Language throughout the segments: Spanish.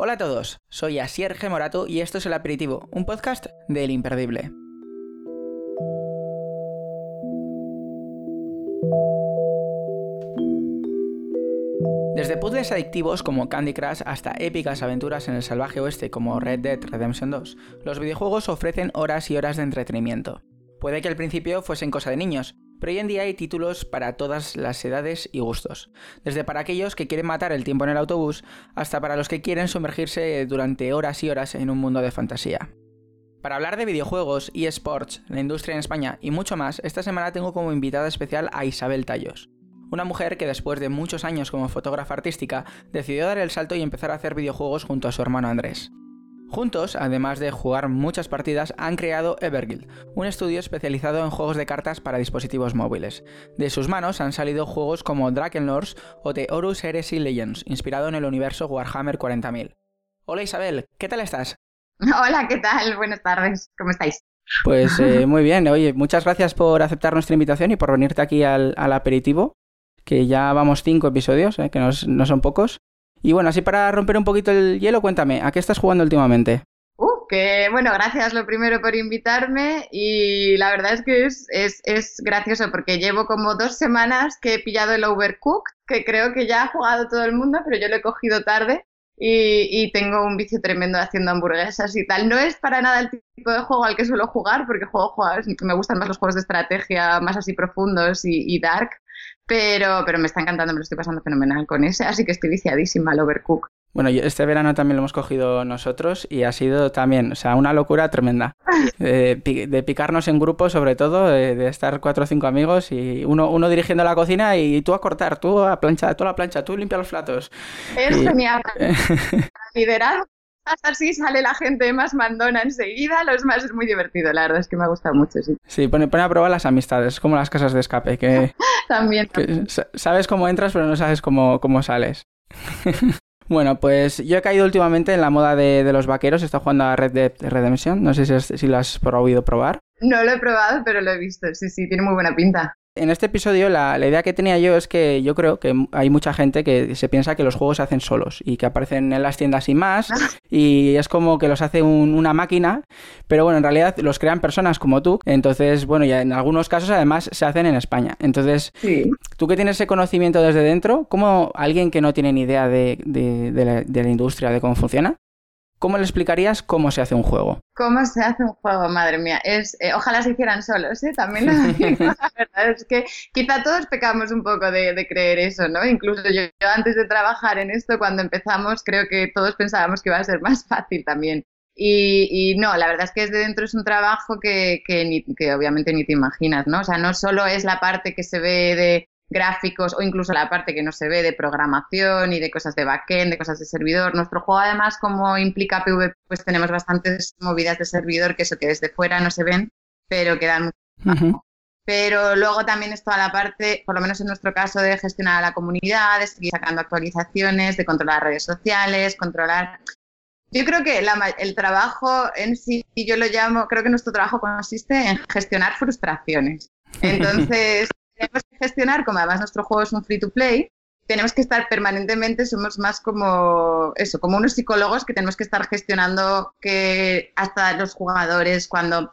Hola a todos, soy Asier G. Morato y esto es El Aperitivo, un podcast del Imperdible. Desde puzzles adictivos como Candy Crush hasta épicas aventuras en el salvaje oeste como Red Dead Redemption 2, los videojuegos ofrecen horas y horas de entretenimiento. Puede que al principio fuesen cosa de niños, pero hoy en día hay títulos para todas las edades y gustos, desde para aquellos que quieren matar el tiempo en el autobús hasta para los que quieren sumergirse durante horas y horas en un mundo de fantasía. Para hablar de videojuegos, eSports, la industria en España y mucho más, esta semana tengo como invitada especial a Isabel Tallos, una mujer que después de muchos años como fotógrafa artística decidió dar el salto y empezar a hacer videojuegos junto a su hermano Andrés. Juntos, además de jugar muchas partidas, han creado Everguild, un estudio especializado en juegos de cartas para dispositivos móviles. De sus manos han salido juegos como Drakenlords o The Horus Heresy Legends, inspirado en el universo Warhammer 40.000. Hola Isabel, ¿qué tal estás? Hola, ¿qué tal? Buenas tardes, ¿cómo estáis? Pues eh, muy bien, oye, muchas gracias por aceptar nuestra invitación y por venirte aquí al, aperitivo, que ya vamos cinco episodios, eh, que no son pocos. Y bueno, así para romper un poquito el hielo, cuéntame, ¿a qué estás jugando últimamente? Uh, que bueno, gracias lo primero por invitarme y la verdad es que es, es, es gracioso porque llevo como dos semanas que he pillado el Overcooked, que creo que ya ha jugado todo el mundo, pero yo lo he cogido tarde y, y, tengo un vicio tremendo haciendo hamburguesas y tal. No es para nada el tipo de juego al que suelo jugar, porque juego, juego me gustan más los juegos de estrategia, más así profundos y, y dark, pero, pero me está encantando, me lo estoy pasando fenomenal con ese, así que estoy viciadísima al Overcook. Bueno, este verano también lo hemos cogido nosotros y ha sido también, o sea, una locura tremenda. De, picarnos en grupo, sobre todo, de, estar cuatro o cinco amigos y uno, uno dirigiendo la cocina y tú a cortar, tú a planchar, tú a la plancha, tú limpia los platos. Es genial. Así sale la gente más mandona enseguida, lo más es muy divertido, la verdad es que me ha gustado mucho, sí. Sí, pone, pone a prueba las amistades, como las casas de escape, que, también, sabes cómo entras pero no sabes cómo, cómo sales. bueno, pues yo he caído últimamente en la moda de, los vaqueros, he estado jugando a Red Dead Redemption, no sé si, si lo has prohibido probar. No lo he probado, pero lo he visto, sí, sí, tiene muy buena pinta en este episodio la, idea que tenía yo es que yo creo que hay mucha gente que se piensa que los juegos se hacen solos y que aparecen en las tiendas y más ah. y es como que los hace una máquina, pero bueno, en realidad los crean personas como tú, entonces bueno, ya en algunos casos además se hacen en España. Entonces, tú que tienes ese conocimiento desde dentro, ¿cómo alguien que no tiene ni idea de, la, de la industria, de cómo funciona, ¿Cómo le explicarías cómo se hace un juego? ¿Cómo se hace un juego? Madre mía, es eh, ojalá se hicieran solos, ¿eh? También lo digo, la verdad es que quizá todos pecamos un poco de, creer eso, ¿no? Incluso yo, antes de trabajar en esto, cuando empezamos, creo que todos pensábamos que iba a ser más fácil también. Y, no, la verdad es que desde dentro es un trabajo que, que, que obviamente ni te imaginas, ¿no? O sea, no solo es la parte que se ve de gráficos o incluso la parte que no se ve de programación y de cosas de backend, de cosas de servidor. Nuestro juego además como implica PV, pues tenemos bastantes movidas de servidor que eso que desde fuera no se ven, pero que dan mucho Pero luego también es toda la parte, por lo menos en nuestro caso, de gestionar a la comunidad, de seguir sacando actualizaciones, de controlar redes sociales, controlar... Yo creo que el trabajo en sí, yo lo llamo, creo que nuestro trabajo consiste en gestionar frustraciones. Entonces, tenemos que gestionar, como además nuestro juego es un free to play, tenemos que estar permanentemente, somos más como eso, como unos psicólogos que tenemos que estar gestionando que hasta los jugadores cuando,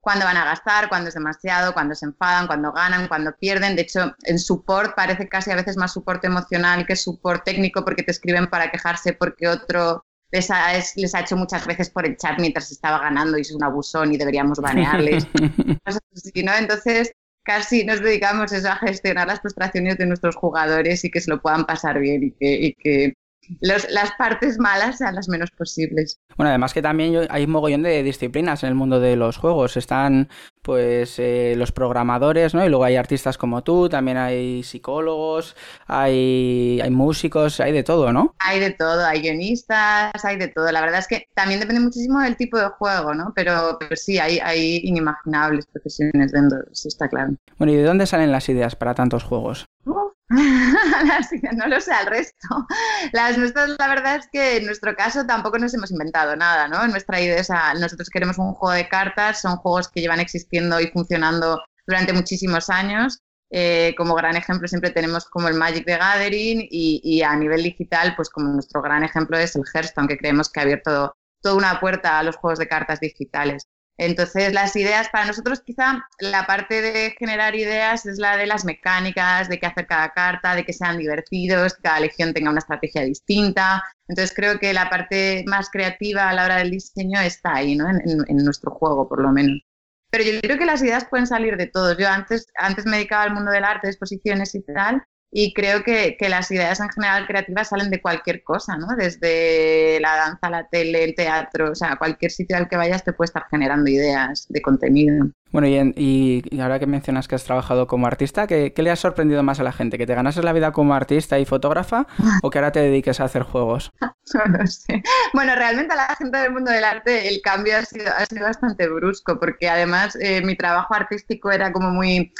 cuando van a gastar, cuando es demasiado, cuando se enfadan, cuando ganan, cuando pierden. De hecho, en support parece casi a veces más soporte emocional que support técnico porque te escriben para quejarse porque otro les ha, les ha hecho muchas veces por el chat mientras estaba ganando y es un abusón y deberíamos banearles. Entonces, casi nos dedicamos eso, a gestionar las frustraciones de nuestros jugadores y que se lo puedan pasar bien y que, y que las partes malas sean las menos posibles. Bueno, además que también hay un mogollón de disciplinas en el mundo de los juegos. Están pues eh, los programadores, ¿no? Y luego hay artistas como tú, también hay psicólogos, hay, hay músicos, hay de todo, ¿no? Hay de todo, hay guionistas, hay de todo. La verdad es que también depende muchísimo del tipo de juego, ¿no? Pero, pero sí, hay, hay inimaginables profesiones dentro, eso está claro. Bueno, ¿y de dónde salen las ideas para tantos juegos? no lo sé al resto. Las nuestras, la verdad es que en nuestro caso tampoco nos hemos inventado nada, ¿no? Nuestra idea, nosotros queremos un juego de cartas, son juegos que llevan existiendo y funcionando durante muchísimos años eh, como gran ejemplo siempre tenemos como el Magic the Gathering y, a nivel digital, pues como nuestro gran ejemplo es el Hearthstone, que creemos que ha abierto toda una puerta a los juegos de cartas digitales. Entonces, las ideas, para nosotros quizá la parte de generar ideas es la de las mecánicas, de qué hacer cada carta, de que sean divertidos, que cada legión tenga una estrategia distinta. Entonces, creo que la parte más creativa a la hora del diseño está ahí, ¿no? en nuestro juego, por lo menos. Pero yo creo que las ideas pueden salir de todos. Yo antes, antes me dedicaba al mundo del arte, exposiciones y tal, y creo que, que, las ideas en general creativas salen de cualquier cosa, ¿no? Desde la danza, la tele, el teatro, o sea, cualquier sitio al que vayas te puede estar generando ideas de contenido. Bueno, y, y, ahora que mencionas que has trabajado como artista, ¿qué, ¿qué, le ha sorprendido más a la gente? ¿Que te ganases la vida como artista y fotógrafa o que ahora te dediques a hacer juegos? no lo sé. Bueno, realmente a la gente del mundo del arte el cambio ha sido, ha sido bastante brusco porque además eh, mi trabajo artístico era como muy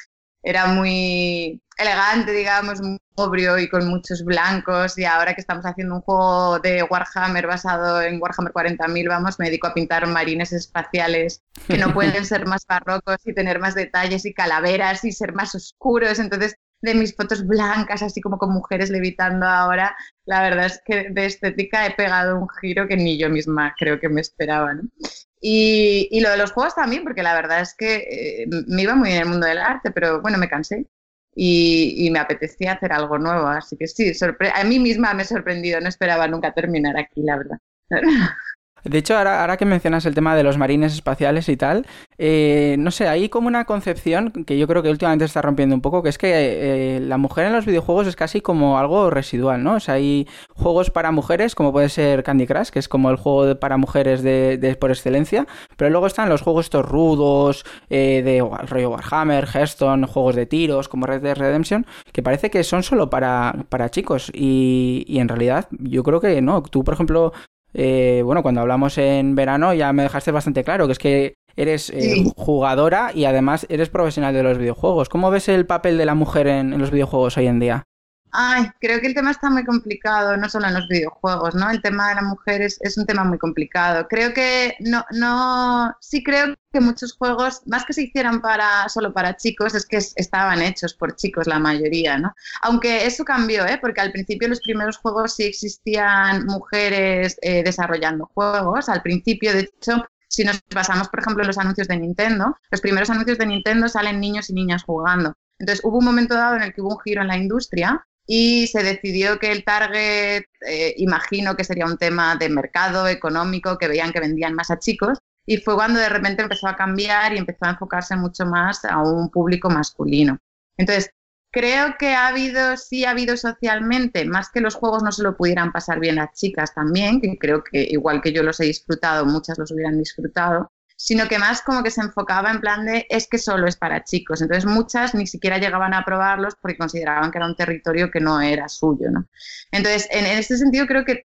era muy elegante, digamos, muy sobrio y con muchos blancos. Y ahora que estamos haciendo un juego de Warhammer basado en Warhammer 40.000, vamos, me dedico a pintar marines espaciales que no pueden ser más barrocos y tener más detalles y calaveras y ser más oscuros. Entonces, de mis fotos blancas, así como con mujeres levitando ahora, la verdad es que de estética he pegado un giro que ni yo misma creo que me esperaba. ¿no? Y, y, lo de los juegos también, porque la verdad es que eh, me iba muy bien el mundo del arte, pero bueno, me cansé y, y me apetecía hacer algo nuevo. Así que sí, a mí misma me he sorprendido, no esperaba nunca terminar aquí, la verdad. De hecho, ahora, ahora, que mencionas el tema de los marines espaciales y tal, eh, no sé, hay como una concepción que yo creo que últimamente está rompiendo un poco, que es que eh, la mujer en los videojuegos es casi como algo residual, ¿no? O sea, hay juegos para mujeres, como puede ser Candy Crush, que es como el juego para mujeres de, por excelencia, pero luego están los juegos estos rudos, eh, de rollo Warhammer, Hearthstone, juegos de tiros, como Red Dead Redemption, que parece que son solo para, para chicos, y, y en realidad yo creo que no. Tú, por ejemplo, eh, bueno, cuando hablamos en verano ya me dejaste bastante claro que es que eres eh, jugadora y además eres profesional de los videojuegos. ¿Cómo ves el papel de la mujer en los videojuegos hoy en día? Ay, creo que el tema está muy complicado, no solo en los videojuegos, ¿no? El tema de la mujer es, un tema muy complicado. Creo que no, no, sí creo que muchos juegos, más que se hicieran para solo para chicos, es que estaban hechos por chicos la mayoría, ¿no? Aunque eso cambió, ¿eh? Porque al principio los primeros juegos sí existían mujeres eh, desarrollando juegos. Al principio, de hecho, si nos basamos, por ejemplo, en los anuncios de Nintendo, los primeros anuncios de Nintendo salen niños y niñas jugando. Entonces hubo un momento dado en el que hubo un giro en la industria y se decidió que el target, eh, imagino que sería un tema de mercado económico, que veían que vendían más a chicos, y fue cuando de repente empezó a cambiar y empezó a enfocarse mucho más a un público masculino. Entonces, creo que ha habido, sí ha habido socialmente, más que los juegos no se lo pudieran pasar bien las chicas también, que creo que igual que yo los he disfrutado, muchas los hubieran disfrutado, sino que más como que se enfocaba en plan de es que solo es para chicos. Entonces muchas ni siquiera llegaban a probarlos porque consideraban que era un territorio que no era suyo, ¿no? Entonces, en, este sentido creo que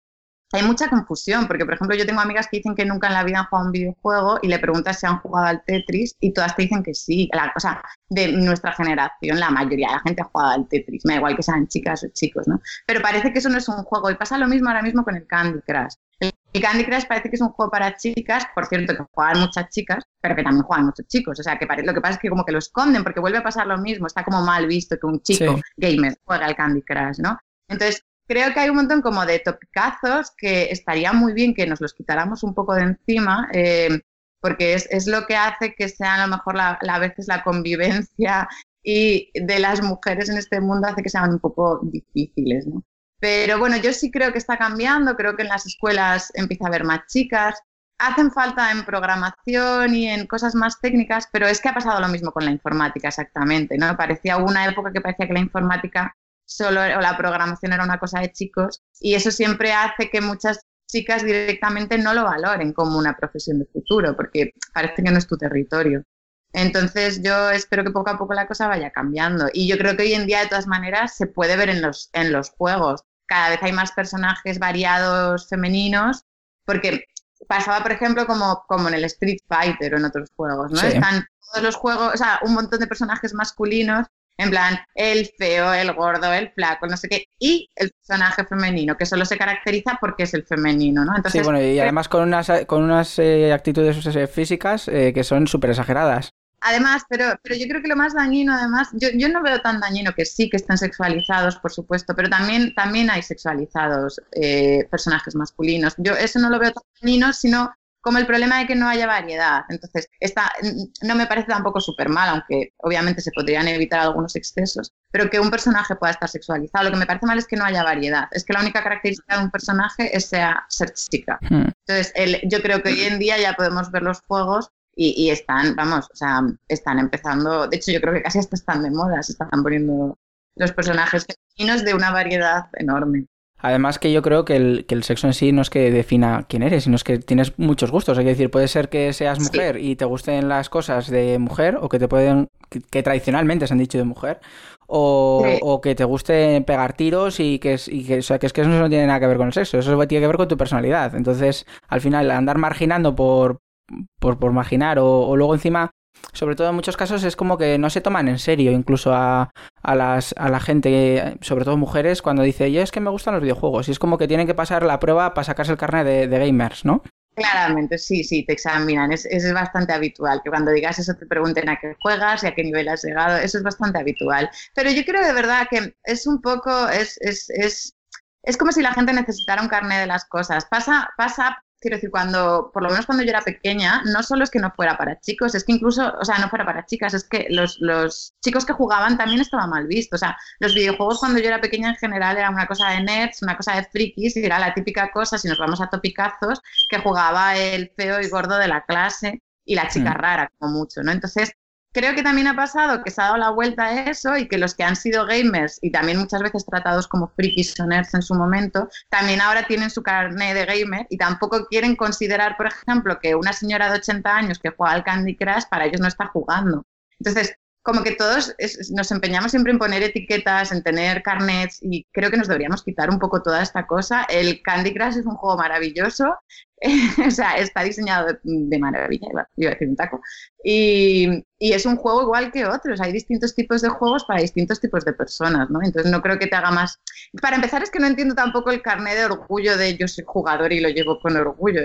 hay mucha confusión, porque por ejemplo yo tengo amigas que dicen que nunca en la vida han jugado un videojuego y le preguntas si han jugado al Tetris y todas te dicen que sí. La, o sea, de nuestra generación, la mayoría de la gente ha jugado al Tetris, me da igual que sean chicas o chicos, ¿no? Pero parece que eso no es un juego y pasa lo mismo ahora mismo con el Candy Crush. El Candy Crush parece que es un juego para chicas, por cierto, que juegan muchas chicas, pero que también juegan muchos chicos. O sea, que lo que pasa es que como que lo esconden porque vuelve a pasar lo mismo. Está como mal visto que un chico gamer juega al Candy Crush, ¿no? Entonces, creo que hay un montón como de topicazos que estaría muy bien que nos los quitáramos un poco de encima, eh, porque es, es, lo que hace que sea a lo mejor la, a veces la convivencia y de las mujeres en este mundo hace que sean un poco difíciles, ¿no? Pero bueno, yo sí creo que está cambiando, creo que en las escuelas empieza a haber más chicas, hacen falta en programación y en cosas más técnicas, pero es que ha pasado lo mismo con la informática exactamente, ¿no? Parecía una época que parecía que la informática solo o la programación era una cosa de chicos y eso siempre hace que muchas chicas directamente no lo valoren como una profesión de futuro porque parece que no es tu territorio. Entonces yo espero que poco a poco la cosa vaya cambiando y yo creo que hoy en día de todas maneras se puede ver en los, en los juegos. Cada vez hay más personajes variados femeninos porque pasaba por ejemplo como, como en el Street Fighter o en otros juegos, ¿no? Están todos los juegos, o sea, un montón de personajes masculinos en plan, el feo, el gordo, el flaco, no sé qué, y el personaje femenino, que solo se caracteriza porque es el femenino, ¿no? Entonces, sí, bueno, y además con unas, con unas eh, actitudes físicas eh, que son súper exageradas. Además, pero, pero yo creo que lo más dañino, además, yo, yo no veo tan dañino que sí que estén sexualizados, por supuesto, pero también, también hay sexualizados eh, personajes masculinos. Yo eso no lo veo tan dañino, sino como el problema de que no haya variedad. Entonces, esta, no me parece tampoco súper mal, aunque obviamente se podrían evitar algunos excesos, pero que un personaje pueda estar sexualizado. Lo que me parece mal es que no haya variedad. Es que la única característica de un personaje es sea ser chica. Hmm. Entonces, yo creo que hoy en día ya podemos ver los juegos y, están, vamos, o sea, están empezando, de hecho yo creo que casi hasta están de moda, se están poniendo los personajes femeninos de una variedad enorme. Además que yo creo que el, que el, sexo en sí no es que defina quién eres, sino es que tienes muchos gustos. Hay que decir, puede ser que seas mujer y te gusten las cosas de mujer o que te pueden, que, tradicionalmente se han dicho de mujer, o, o, que te guste pegar tiros y que, y que, o sea, que es que eso no tiene nada que ver con el sexo, eso tiene que ver con tu personalidad. Entonces, al final, andar marginando por, por, por marginar o, luego encima sobre todo en muchos casos es como que no se toman en serio incluso a, a, las, a la gente, sobre todo mujeres, cuando dice, yo es que me gustan los videojuegos y es como que tienen que pasar la prueba para sacarse el carnet de, gamers, ¿no? Claramente, sí, sí, te examinan. Es, es, bastante habitual que cuando digas eso te pregunten a qué juegas y a qué nivel has llegado. Eso es bastante habitual. Pero yo creo de verdad que es un poco, es, es, es, es como si la gente necesitara un carnet de las cosas. Pasa, pasa quiero decir, cuando, por lo menos cuando yo era pequeña, no solo es que no fuera para chicos, es que incluso, o sea, no fuera para chicas, es que los, los chicos que jugaban también estaba mal visto. O sea, los videojuegos cuando yo era pequeña en general era una cosa de nerds, una cosa de frikis, y era la típica cosa, si nos vamos a topicazos, que jugaba el feo y gordo de la clase y la chica mm. rara, como mucho, ¿no? Entonces, creo que también ha pasado que se ha dado la vuelta a eso y que los que han sido gamers y también muchas veces tratados como frikis o nerds en su momento, también ahora tienen su carnet de gamer y tampoco quieren considerar, por ejemplo, que una señora de 80 años que juega al Candy Crush para ellos no está jugando. Entonces, como que todos nos empeñamos siempre en poner etiquetas, en tener carnets y creo que nos deberíamos quitar un poco toda esta cosa. El Candy Crush es un juego maravilloso, o sea, está diseñado de, maravilla, iba, a decir un taco. Y, y, es un juego igual que otros, hay distintos tipos de juegos para distintos tipos de personas, ¿no? Entonces no creo que te haga más... Para empezar es que no entiendo tampoco el carnet de orgullo de yo soy jugador y lo llevo con orgullo.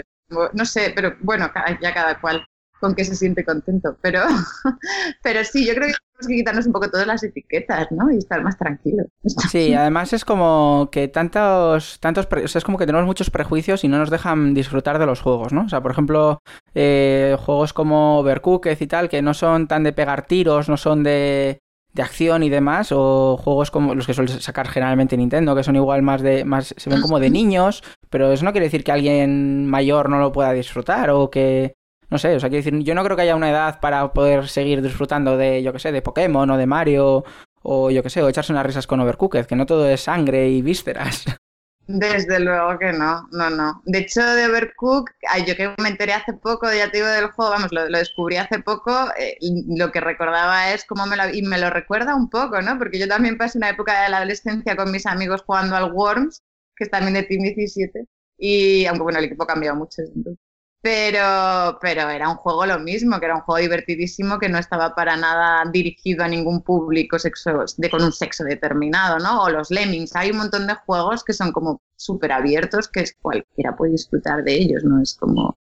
No sé, pero bueno, ya cada cual con que se siente contento. Pero, pero sí, yo creo que tenemos que quitarnos un poco todas las etiquetas, ¿no? Y estar más tranquilos. Sí, además es como que tantos, tantos, o sea, es como que tenemos muchos prejuicios y no nos dejan disfrutar de los juegos, ¿no? O sea, por ejemplo, eh, juegos como Overcooked y tal, que no son tan de pegar tiros, no son de de acción y demás, o juegos como los que suele sacar generalmente Nintendo, que son igual más de, más, se ven como de niños, pero eso no quiere decir que alguien mayor no lo pueda disfrutar, o que, no sé, o sea, quiero decir, yo no creo que haya una edad para poder seguir disfrutando de, yo que sé, de Pokémon o de Mario o yo que sé, o echarse unas risas con Overcooked, que no todo es sangre y vísceras. Desde luego que no, no, no. De hecho, de Overcooked, yo que me enteré hace poco, ya te digo, del juego, vamos, lo, descubrí hace poco, eh, lo que recordaba es cómo me lo, y me lo recuerda un poco, ¿no? Porque yo también pasé una época de la adolescencia con mis amigos jugando al Worms, que es también de Team 17, y aunque bueno, el equipo ha cambiado mucho. Entonces. Pero, pero era un juego lo mismo, que era un juego divertidísimo que no estaba para nada dirigido a ningún público sexo, de, con un sexo determinado, ¿no? O los Lemmings. Hay un montón de juegos que son como súper abiertos, que cualquiera puede disfrutar de ellos, ¿no? Es como...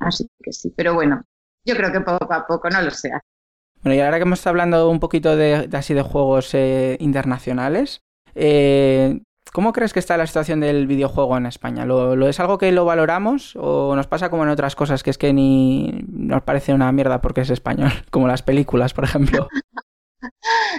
Así que sí, pero bueno, yo creo que poco a poco no lo sé. Bueno, y ahora que hemos estado hablando un poquito de, así de juegos eh, internacionales, eh, ¿Cómo crees que está la situación del videojuego en España? ¿Lo, es algo que lo valoramos o nos pasa como en otras cosas que es que ni nos parece una mierda porque es español, como las películas, por ejemplo?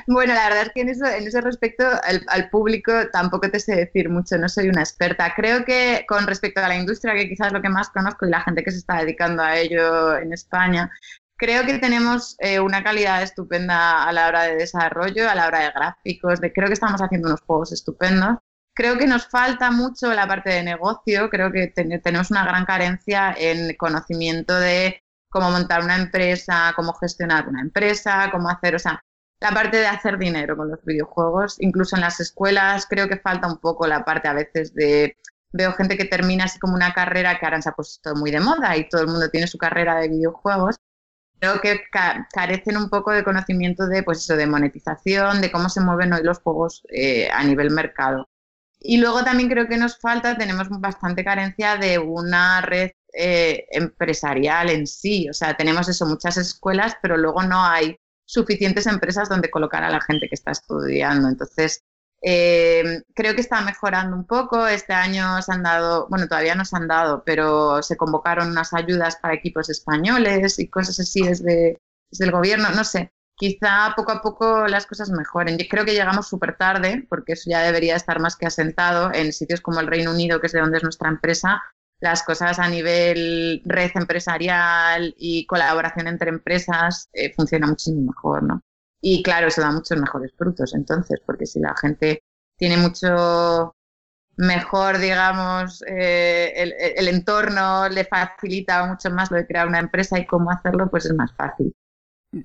Bueno, la verdad es que en, eso, en ese respecto al, público tampoco te sé decir mucho, no soy una experta. Creo que con respecto a la industria, que quizás es lo que más conozco y la gente que se está dedicando a ello en España, creo que tenemos eh, una calidad estupenda a la hora de desarrollo, a la hora de gráficos, de, creo que estamos haciendo unos juegos estupendos Creo que nos falta mucho la parte de negocio, creo que tenemos una gran carencia en conocimiento de cómo montar una empresa, cómo gestionar una empresa, cómo hacer, o sea, la parte de hacer dinero con los videojuegos, incluso en las escuelas creo que falta un poco la parte a veces de veo gente que termina así como una carrera que ahora se ha puesto muy de moda y todo el mundo tiene su carrera de videojuegos. Creo que carecen un poco de conocimiento de, pues eso, de monetización, de cómo se mueven hoy los juegos eh, a nivel mercado. Y luego también creo que nos falta, tenemos bastante carencia de una red eh, empresarial en sí. O sea, tenemos eso, muchas escuelas, pero luego no hay suficientes empresas donde colocar a la gente que está estudiando. Entonces, eh, creo que está mejorando un poco. Este año se han dado, bueno, todavía no se han dado, pero se convocaron unas ayudas para equipos españoles y cosas así desde, desde el gobierno. No sé, quizá poco a poco las cosas mejoren. Yo creo que llegamos súper tarde, porque eso ya debería estar más que asentado en sitios como el Reino Unido, que es de donde es nuestra empresa. Las cosas a nivel red empresarial y colaboración entre empresas eh, funcionan muchísimo mejor, ¿no? Y claro, eso da muchos mejores frutos, entonces, porque si la gente tiene mucho mejor, digamos, eh, el, el, entorno le facilita mucho más lo de crear una empresa y cómo hacerlo, pues es más fácil.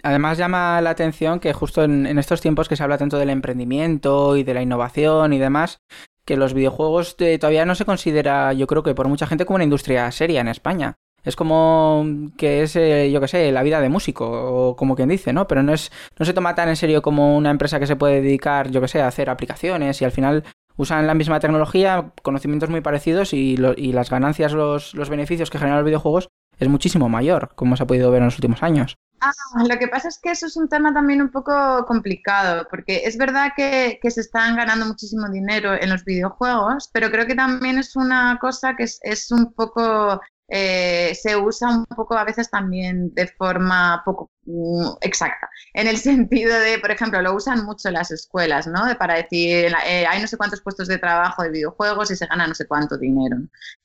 Además llama la atención que justo en, estos tiempos que se habla tanto del emprendimiento y de la innovación y demás, que los videojuegos todavía no se considera, yo creo que por mucha gente, como una industria seria en España es como que es, eh, yo qué sé, la vida de músico, o como quien dice, ¿no? Pero no, es, no se toma tan en serio como una empresa que se puede dedicar, yo qué sé, a hacer aplicaciones y al final usan la misma tecnología, conocimientos muy parecidos y, y las ganancias, los, los beneficios que generan los videojuegos es muchísimo mayor, como se ha podido ver en los últimos años. Ah, lo que pasa es que eso es un tema también un poco complicado, porque es verdad que, que, se están ganando muchísimo dinero en los videojuegos, pero creo que también es una cosa que es, es un poco eh, se usa un poco a veces también de forma poco exacta, en el sentido de, por ejemplo, lo usan mucho las escuelas, ¿no? Para decir, eh, hay no sé cuántos puestos de trabajo de videojuegos y se gana no sé cuánto dinero.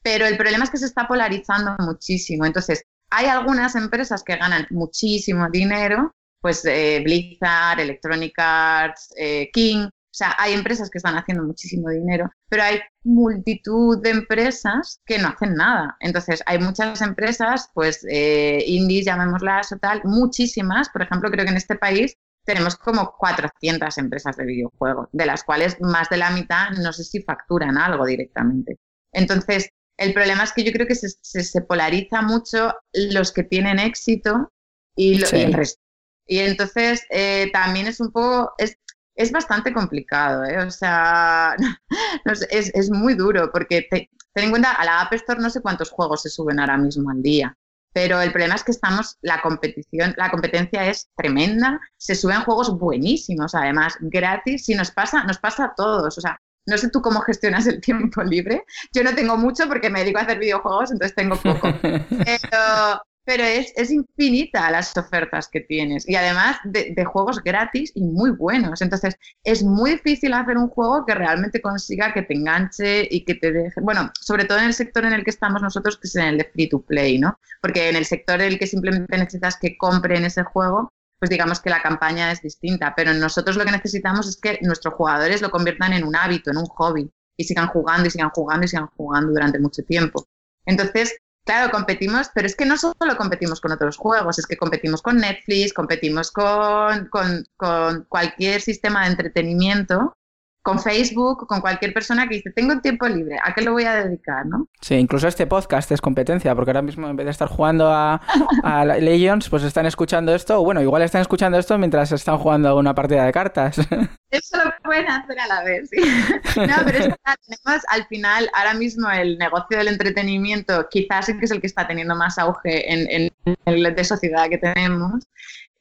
Pero el problema es que se está polarizando muchísimo. Entonces, hay algunas empresas que ganan muchísimo dinero, pues eh, Blizzard, Electronic Arts, eh, King, o sea, hay empresas que están haciendo muchísimo dinero, pero hay multitud de empresas que no hacen nada. Entonces, hay muchas empresas, pues eh, indies, llamémoslas o tal, muchísimas. Por ejemplo, creo que en este país tenemos como 400 empresas de videojuegos, de las cuales más de la mitad no sé si facturan algo directamente. Entonces, el problema es que yo creo que se, se, polariza mucho los que tienen éxito y, lo, sí. y el resto. Y entonces eh, también es un poco, es, es bastante complicado, ¿eh? O sea, no sé, es, es, muy duro porque te, ten en cuenta, a la App Store no sé cuántos juegos se suben ahora mismo al día, pero el problema es que estamos, la competición, la competencia es tremenda, se suben juegos buenísimos, además, gratis, si nos pasa, nos pasa a todos, o sea, no sé tú cómo gestionas el tiempo libre. Yo no tengo mucho porque me dedico a hacer videojuegos, entonces tengo poco. Pero, pero es, es, infinita las ofertas que tienes y además de, de, juegos gratis y muy buenos. Entonces es muy difícil hacer un juego que realmente consiga que te enganche y que te deje, bueno, sobre todo en el sector en el que estamos nosotros, que es en el de free to play, ¿no? Porque en el sector en el que simplemente necesitas que compren ese juego, pues digamos que la campaña es distinta, pero nosotros lo que necesitamos es que nuestros jugadores lo conviertan en un hábito, en un hobby y sigan jugando y sigan jugando y sigan jugando durante mucho tiempo. Entonces, Claro, competimos, pero es que no solo competimos con otros juegos, es que competimos con Netflix, competimos con, con, con cualquier sistema de entretenimiento con Facebook, con cualquier persona que dice, tengo tiempo libre, ¿a qué lo voy a dedicar? ¿no? Sí, incluso este podcast es competencia, porque ahora mismo en vez de estar jugando a, a Legends, pues están escuchando esto, o bueno, igual están escuchando esto mientras están jugando una partida de cartas. Eso lo pueden hacer a la vez, sí. No, pero es que tenemos al final, ahora mismo el negocio del entretenimiento quizás es el que está teniendo más auge en, en el de sociedad que tenemos.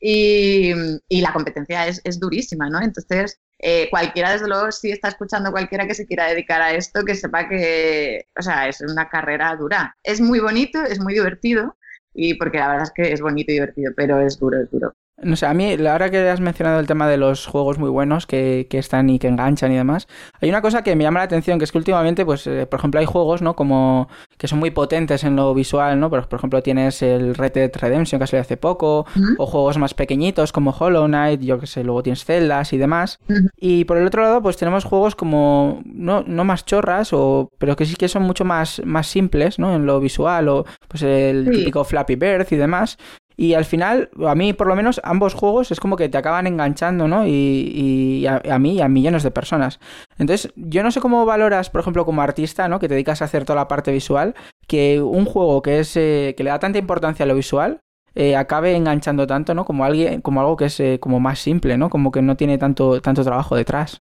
Y, la competencia es, es durísima, ¿no? Entonces, eh, cualquiera, desde luego, si está escuchando cualquiera que se quiera dedicar a esto, que sepa que, o sea, es una carrera dura. Es muy bonito, es muy divertido, y porque la verdad es que es bonito y divertido, pero es duro, es duro. No sé, a mí, ahora que has mencionado el tema de los juegos muy buenos que, que, están y que enganchan y demás, hay una cosa que me llama la atención, que es que últimamente, pues, eh, por ejemplo, hay juegos, ¿no? Como que son muy potentes en lo visual, ¿no? Por, por ejemplo, tienes el Red Dead Redemption que salió hace poco, uh -huh. o juegos más pequeñitos como Hollow Knight, yo que sé, luego tienes Zeldas y demás. Uh -huh. Y por el otro lado, pues tenemos juegos como, no, no más chorras, o, pero que sí que son mucho más, más simples, ¿no? En lo visual, o pues el sí. típico Flappy Bird y demás, y al final, a mí por lo menos, ambos juegos es como que te acaban enganchando, ¿no? Y, y a, mí y a millones de personas. Entonces, yo no sé cómo valoras, por ejemplo, como artista, ¿no? Que te dedicas a hacer toda la parte visual, que un juego que es eh, que le da tanta importancia a lo visual eh, acabe enganchando tanto, ¿no? Como alguien, como algo que es eh, como más simple, ¿no? Como que no tiene tanto, tanto trabajo detrás.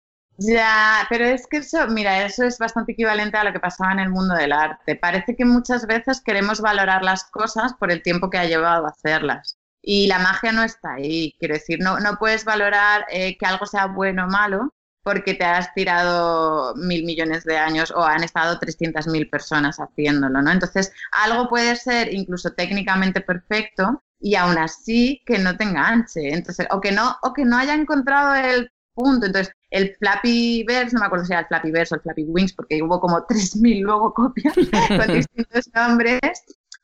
Ya, pero es que eso, mira, eso es bastante equivalente a lo que pasaba en el mundo del arte. Parece que muchas veces queremos valorar las cosas por el tiempo que ha llevado a hacerlas. Y la magia no está ahí. Quiero decir, no, no puedes valorar eh, que algo sea bueno o malo porque te has tirado mil millones de años o han estado 300.000 personas haciéndolo, ¿no? Entonces, algo puede ser incluso técnicamente perfecto y aún así que no te enganche. Entonces, o que no, o que no haya encontrado el punto. Entonces, el Flappy Verse, no me acuerdo si era el Flappy Verse o el Flappy Wings, porque hubo como 3.000 luego copias con distintos nombres.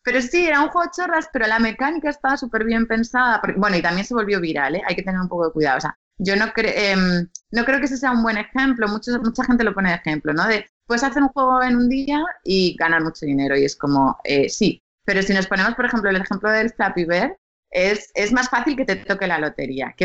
Pero sí, era un juego chorras, pero la mecánica estaba súper bien pensada. bueno, y también se volvió viral, ¿eh? Hay que tener un poco de cuidado. O sea, yo no, em, no creo que ese sea un buen ejemplo. Mucho, mucha gente lo pone de ejemplo, ¿no? De, puedes hacer un juego en un día y ganar mucho dinero. Y es como, eh, sí. Pero si nos ponemos, por ejemplo, el ejemplo del Flappy Bird, es, es, más fácil que te toque la lotería,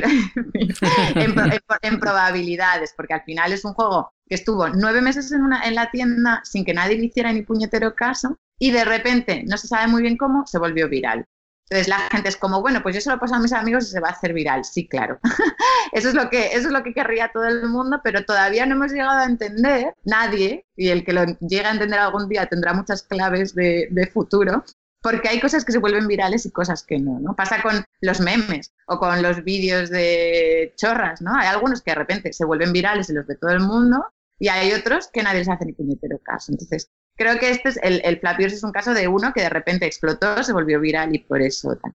en, probabilidades, porque al final es un juego que estuvo nueve meses en, una, en la tienda sin que nadie le hiciera ni puñetero caso y de repente, no se sabe muy bien cómo, se volvió viral. Entonces la gente es como, bueno, pues yo se lo paso a mis amigos y se va a hacer viral. Sí, claro. eso, es lo que, eso es lo que querría todo el mundo, pero todavía no hemos llegado a entender, nadie, y el que lo llegue a entender algún día tendrá muchas claves de futuro, porque hay cosas que se vuelven virales y cosas que no, ¿no? Pasa con los memes o con los vídeos de chorras, ¿no? Hay algunos que de repente se vuelven virales y los ve todo el mundo y hay otros que nadie les hace ni puñetero caso. Entonces, creo que este es el, el es un caso de uno que de repente explotó, se volvió viral y por eso tal.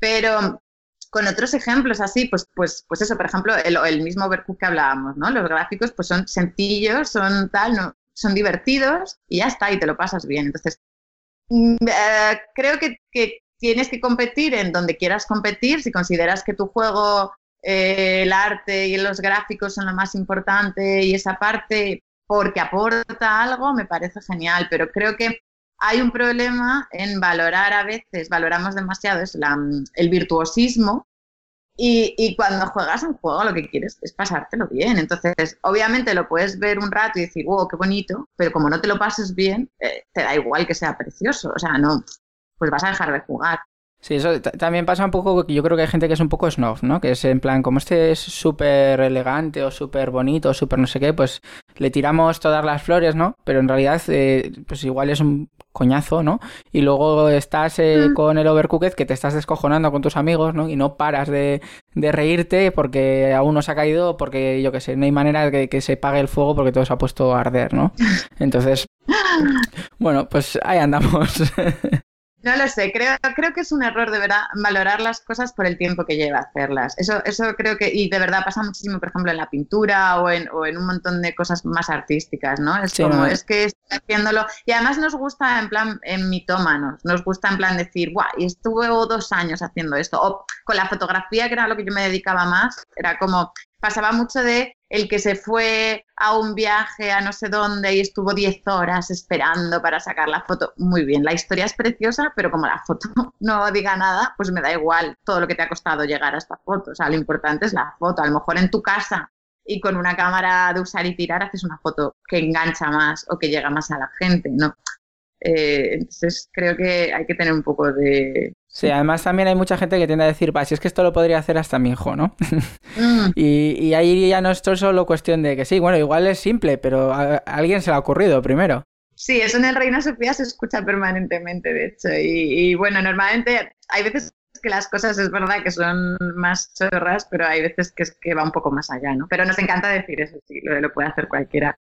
Pero con otros ejemplos así, pues, pues, pues eso, por ejemplo, el, mismo Overcook que hablábamos, ¿no? Los gráficos pues son sencillos, son tal, no, son divertidos y ya está, y te lo pasas bien. Entonces, Mm, eh, creo que, tienes que competir en donde quieras competir. Si consideras que tu juego, eh, el arte y los gráficos son lo más importante y esa parte, porque aporta algo, me parece genial. Pero creo que hay un problema en valorar a veces, valoramos demasiado es el virtuosismo y, cuando juegas un juego lo que quieres es pasártelo bien. Entonces, obviamente lo puedes ver un rato y decir, wow, qué bonito, pero como no te lo pases bien, eh, te da igual que sea precioso. O sea, no, pues vas a dejar de jugar. Sí, eso también pasa un poco, yo creo que hay gente que es un poco snob, ¿no? Que es en plan, como este es súper elegante o súper bonito o súper no sé qué, pues le tiramos todas las flores, ¿no? Pero en realidad, eh, pues igual es un coñazo, ¿no? Y luego estás eh, mm. con el Overcooked que te estás descojonando con tus amigos, ¿no? Y no paras de, de reírte porque aún no se ha caído, porque yo qué sé, no hay manera de que, se pague el fuego porque todo se ha puesto a arder, ¿no? Entonces, bueno, pues ahí andamos. No lo sé, creo, creo que es un error de verdad valorar las cosas por el tiempo que lleva hacerlas. Eso, eso creo que, y de verdad pasa muchísimo, por ejemplo, en la pintura o en, o en un montón de cosas más artísticas, ¿no? Es como, es que estoy haciéndolo. Y además nos gusta en plan, en mitómanos, nos gusta en plan decir, guau, y estuve dos años haciendo esto. O con la fotografía, que era lo que yo me dedicaba más, era como, pasaba mucho de el que se fue a un viaje a no sé dónde y estuvo 10 horas esperando para sacar la foto. Muy bien, la historia es preciosa, pero como la foto no diga nada, pues me da igual todo lo que te ha costado llegar a esta foto. O sea, lo importante es la foto. A lo mejor en tu casa y con una cámara de usar y tirar haces una foto que engancha más o que llega más a la gente, ¿no? Eh, entonces creo que hay que tener un poco de, Sí, además también hay mucha gente que tiende a decir, va, si es que esto lo podría hacer hasta mi hijo, ¿no? Mm. y, ahí ya no es solo cuestión de que sí, bueno, igual es simple, pero a, alguien se le ha ocurrido primero. Sí, eso en el Reina Sofía se escucha permanentemente, de hecho. Y, bueno, normalmente hay veces que las cosas es verdad que son más chorras, pero hay veces que, es que va un poco más allá, ¿no? Pero nos encanta decir eso, sí, lo, lo puede hacer cualquiera.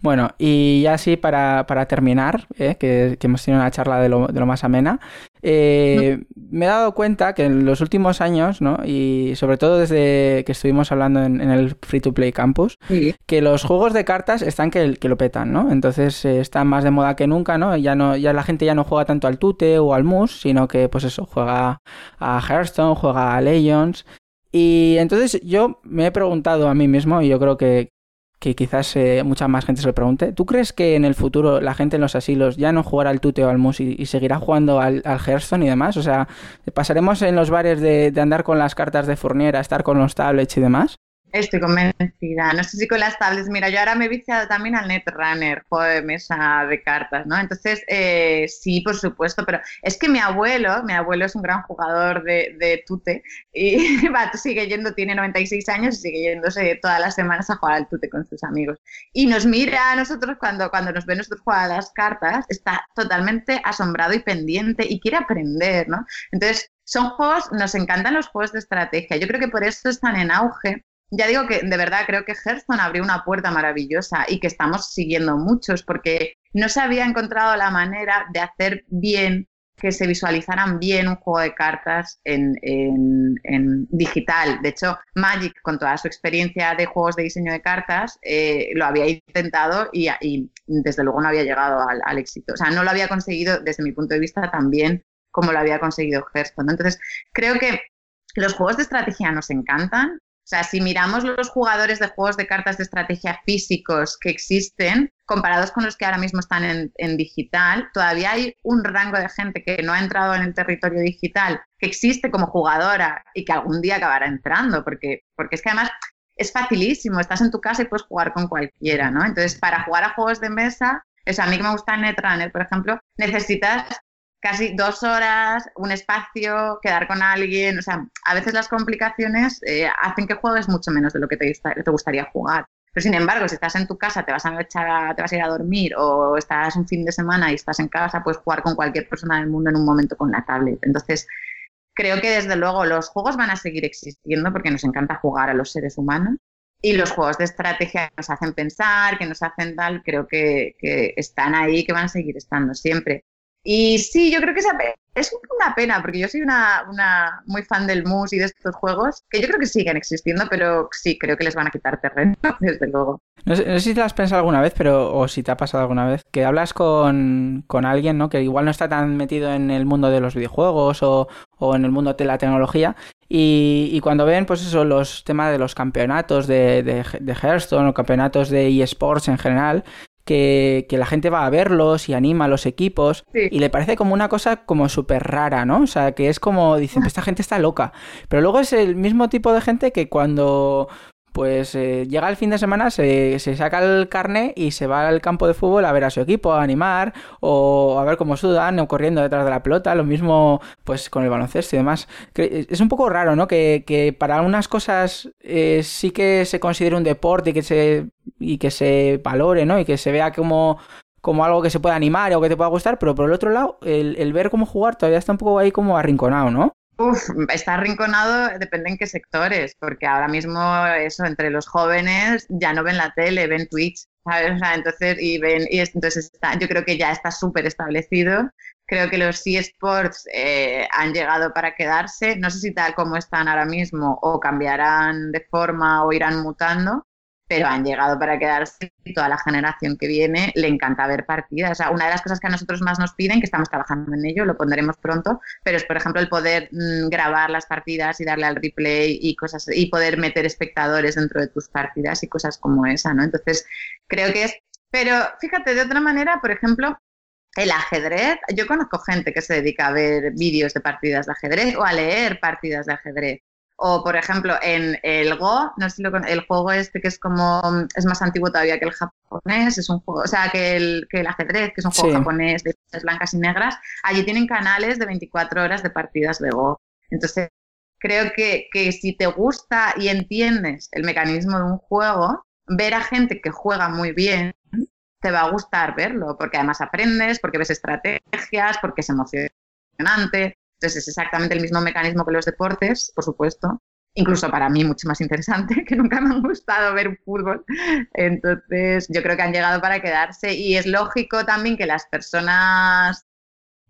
Bueno, y ya así para, terminar, eh, que, hemos tenido una charla de lo, de lo más amena, eh, me he dado cuenta que en los últimos años, ¿no? y sobre todo desde que estuvimos hablando en, el Free to Play Campus, que los juegos de cartas están que, que lo petan, ¿no? Entonces eh, están más de moda que nunca, ¿no? Ya, no, ya la gente ya no juega tanto al Tute o al Mus, sino que pues eso, juega a Hearthstone, juega a Legends. Y entonces yo me he preguntado a mí mismo, y yo creo que, que quizás eh, mucha más gente se lo pregunte. ¿Tú crees que en el futuro la gente en los asilos ya no jugará al tute o al mus y, seguirá jugando al, al, Hearthstone y demás? O sea, ¿pasaremos en los bares de, andar con las cartas de Fournier a estar con los tablets y demás? Estoy convencida. No sé si con las tablets. Mira, yo ahora me he viciado también al Netrunner, juego de mesa de cartas, ¿no? Entonces, eh, sí, por supuesto, pero es que mi abuelo, mi abuelo es un gran jugador de, de tute y va, sigue yendo, tiene 96 años y sigue yéndose todas las semanas a jugar al tute con sus amigos. Y nos mira a nosotros cuando, cuando nos ve nosotros jugar a las cartas, está totalmente asombrado y pendiente y quiere aprender, ¿no? Entonces, son juegos, nos encantan los juegos de estrategia. Yo creo que por eso están en auge ya digo que de verdad creo que Hearthstone abrió una puerta maravillosa y que estamos siguiendo muchos porque no se había encontrado la manera de hacer bien que se visualizaran bien un juego de cartas en, digital. De hecho, Magic, con toda su experiencia de juegos de diseño de cartas, eh, lo había intentado y, desde luego no había llegado al, al, éxito. O sea, no lo había conseguido desde mi punto de vista tan bien como lo había conseguido Hearthstone. Entonces, creo que los juegos de estrategia nos encantan, o sea, si miramos los jugadores de juegos de cartas de estrategia físicos que existen, comparados con los que ahora mismo están en, digital, todavía hay un rango de gente que no ha entrado en el territorio digital, que existe como jugadora y que algún día acabará entrando, porque, porque es que además es facilísimo, estás en tu casa y puedes jugar con cualquiera, ¿no? Entonces, para jugar a juegos de mesa, eso a mí que me gusta Netrunner, por ejemplo, necesitas casi dos horas, un espacio, quedar con alguien. O sea, a veces las complicaciones eh, hacen que juegues mucho menos de lo que te, te, gustaría jugar. Pero sin embargo, si estás en tu casa, te vas, a echar te vas a ir a dormir o estás un fin de semana y estás en casa, puedes jugar con cualquier persona del mundo en un momento con la tablet. Entonces, creo que desde luego los juegos van a seguir existiendo porque nos encanta jugar a los seres humanos. Y los juegos de estrategia que nos hacen pensar, que nos hacen tal, creo que, que están ahí, que van a seguir estando siempre. Y sí, yo creo que es una pena, porque yo soy una, una, muy fan del mus y de estos juegos, que yo creo que siguen existiendo, pero sí, creo que les van a quitar terreno, desde luego. No sé, si te has pensado alguna vez, pero o si te ha pasado alguna vez, que hablas con, con alguien ¿no? que igual no está tan metido en el mundo de los videojuegos o, o en el mundo de la tecnología, y, y, cuando ven, pues eso, los temas de los campeonatos de, de, de Hearthstone o campeonatos de eSports en general, que, la gente va a verlos y anima a los equipos y le parece como una cosa como súper rara, ¿no? O sea, que es como, dicen, esta gente está loca. Pero luego es el mismo tipo de gente que cuando pues eh, llega el fin de semana, se, se, saca el carne y se va al campo de fútbol a ver a su equipo, a animar, o a ver cómo sudan, o corriendo detrás de la pelota, lo mismo pues con el baloncesto y demás. Es un poco raro, ¿no? Que, que para unas cosas eh, sí que se considere un deporte y que se, y que se valore, ¿no? Y que se vea como como algo que se pueda animar o que te pueda gustar, pero por el otro lado, el, el ver cómo jugar todavía está un poco ahí como arrinconado, ¿no? Uf, está arrinconado, depende en qué sectores, porque ahora mismo eso, entre los jóvenes ya no ven la tele, ven Twitch, ¿sabes? O sea, entonces, y ven, y entonces está, yo creo que ya está súper establecido. Creo que los eSports eh, han llegado para quedarse. No sé si tal como están ahora mismo o cambiarán de forma o irán mutando, pero han llegado para quedarse y toda la generación que viene le encanta ver partidas. O sea, una de las cosas que a nosotros más nos piden, que estamos trabajando en ello, lo pondremos pronto, pero es, por ejemplo, el poder mm, grabar las partidas y darle al replay y cosas y poder meter espectadores dentro de tus partidas y cosas como esa, ¿no? Entonces, creo que es... Pero fíjate, de otra manera, por ejemplo, el ajedrez, yo conozco gente que se dedica a ver vídeos de partidas de ajedrez o a leer partidas de ajedrez. O, por ejemplo, en el Go, no sé si lo, el juego este que es como, es más antiguo todavía que el japonés, es un juego, o sea, que el, que el ajedrez, que es un juego japonés de blancas y negras, allí tienen canales de 24 horas de partidas de Go. Entonces, creo que, que si te gusta y entiendes el mecanismo de un juego, ver a gente que juega muy bien, te va a gustar verlo, porque además aprendes, porque ves estrategias, porque es emocionante. Entonces es exactamente el mismo mecanismo que los deportes, por supuesto, incluso para mí mucho más interesante, que nunca me han gustado ver fútbol. Entonces yo creo que han llegado para quedarse y es lógico también que las personas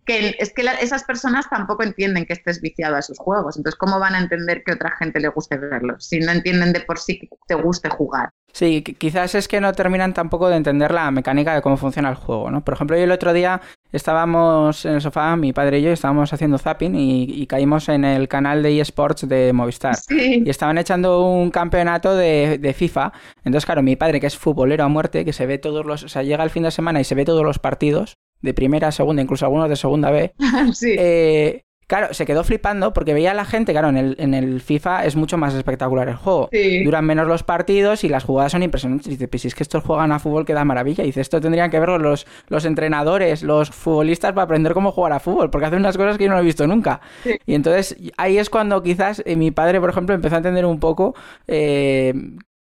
que es que esas personas tampoco entienden que estés viciado a esos juegos. Entonces, ¿cómo van a entender que otra gente le guste verlos si no entienden de por sí que te guste jugar? Sí, quizás es que no terminan tampoco de entender la mecánica de cómo funciona el juego, ¿no? Por ejemplo, yo el otro día estábamos en el sofá, mi padre y yo, estábamos haciendo zapping y, caímos en el canal de eSports de Movistar. Y estaban echando un campeonato de, de, FIFA. Entonces, claro, mi padre, que es futbolero a muerte, que se ve todos los... O sea, llega el fin de semana y se ve todos los partidos, de primera, segunda, incluso algunos de segunda B. sí. eh, claro, se quedó flipando porque veía a la gente, claro, en el, en el FIFA es mucho más espectacular el juego. Duran menos los partidos y las jugadas son impresionantes. Y dice, pues si es que estos juegan a fútbol que da maravilla. Y dice, esto tendrían que verlo los, los entrenadores, los futbolistas para aprender cómo jugar a fútbol, porque hacen unas cosas que yo no he visto nunca. Y entonces ahí es cuando quizás eh, mi padre, por ejemplo, empezó a entender un poco eh,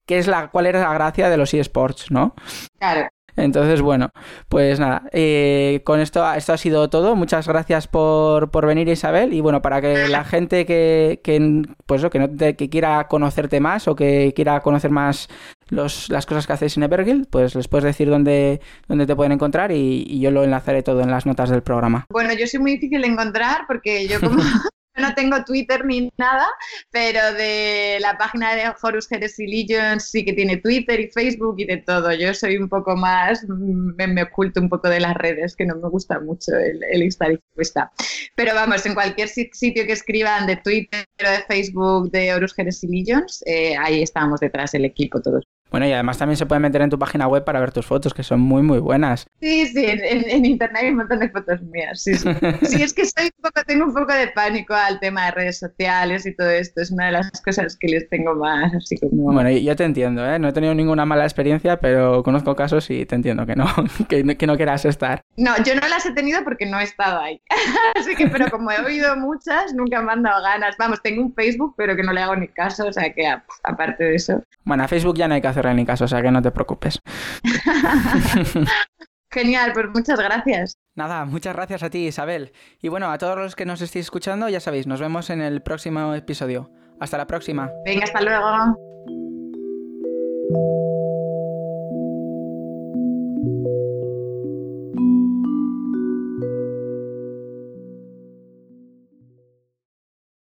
qué es la, cuál era la gracia de los eSports, ¿no? Claro. Entonces, bueno, pues nada, eh, con esto, esto ha sido todo. Muchas gracias por, por venir, Isabel. Y bueno, para que la gente que, que pues, que, no que quiera conocerte más o que quiera conocer más los, las cosas que hacéis en Everguild, pues les puedes decir dónde, dónde te pueden encontrar y, y yo lo enlazaré todo en las notas del programa. Bueno, yo soy muy difícil de encontrar porque yo como no tengo Twitter ni nada, pero de la página de Horus Heresy Legions sí que tiene Twitter y Facebook y de todo. Yo soy un poco más, me, me oculto un poco de las redes, que no me gusta mucho el, el expuesta. Pero vamos, en cualquier sitio que escriban de Twitter o de Facebook de Horus Heresy Legions, eh, ahí estamos detrás del equipo todos. Bueno, y además también se puede meter en tu página web para ver tus fotos, que son muy, muy buenas. Sí, sí, en, internet hay un montón de fotos mías, sí, sí. sí, es que un poco, tengo un poco de pánico al tema de redes sociales y todo esto. Es una de las cosas que les tengo más, así como... Bueno, yo te entiendo, ¿eh? No he tenido ninguna mala experiencia, pero conozco casos y te entiendo que no, que, que no quieras estar. No, yo no las he tenido porque no he estado ahí. así que, pero como he oído muchas, nunca me han dado ganas. Vamos, tengo un Facebook, pero que no le hago ni caso, o sea que aparte de eso... Bueno, a Facebook ya no hay que hacerle ni caso, o sea que no te preocupes. Genial, pues muchas gracias. Nada, muchas gracias a ti, Isabel. Y bueno, a todos los que nos estéis escuchando, ya sabéis, nos vemos en el próximo episodio. Hasta la próxima. Venga, hasta luego.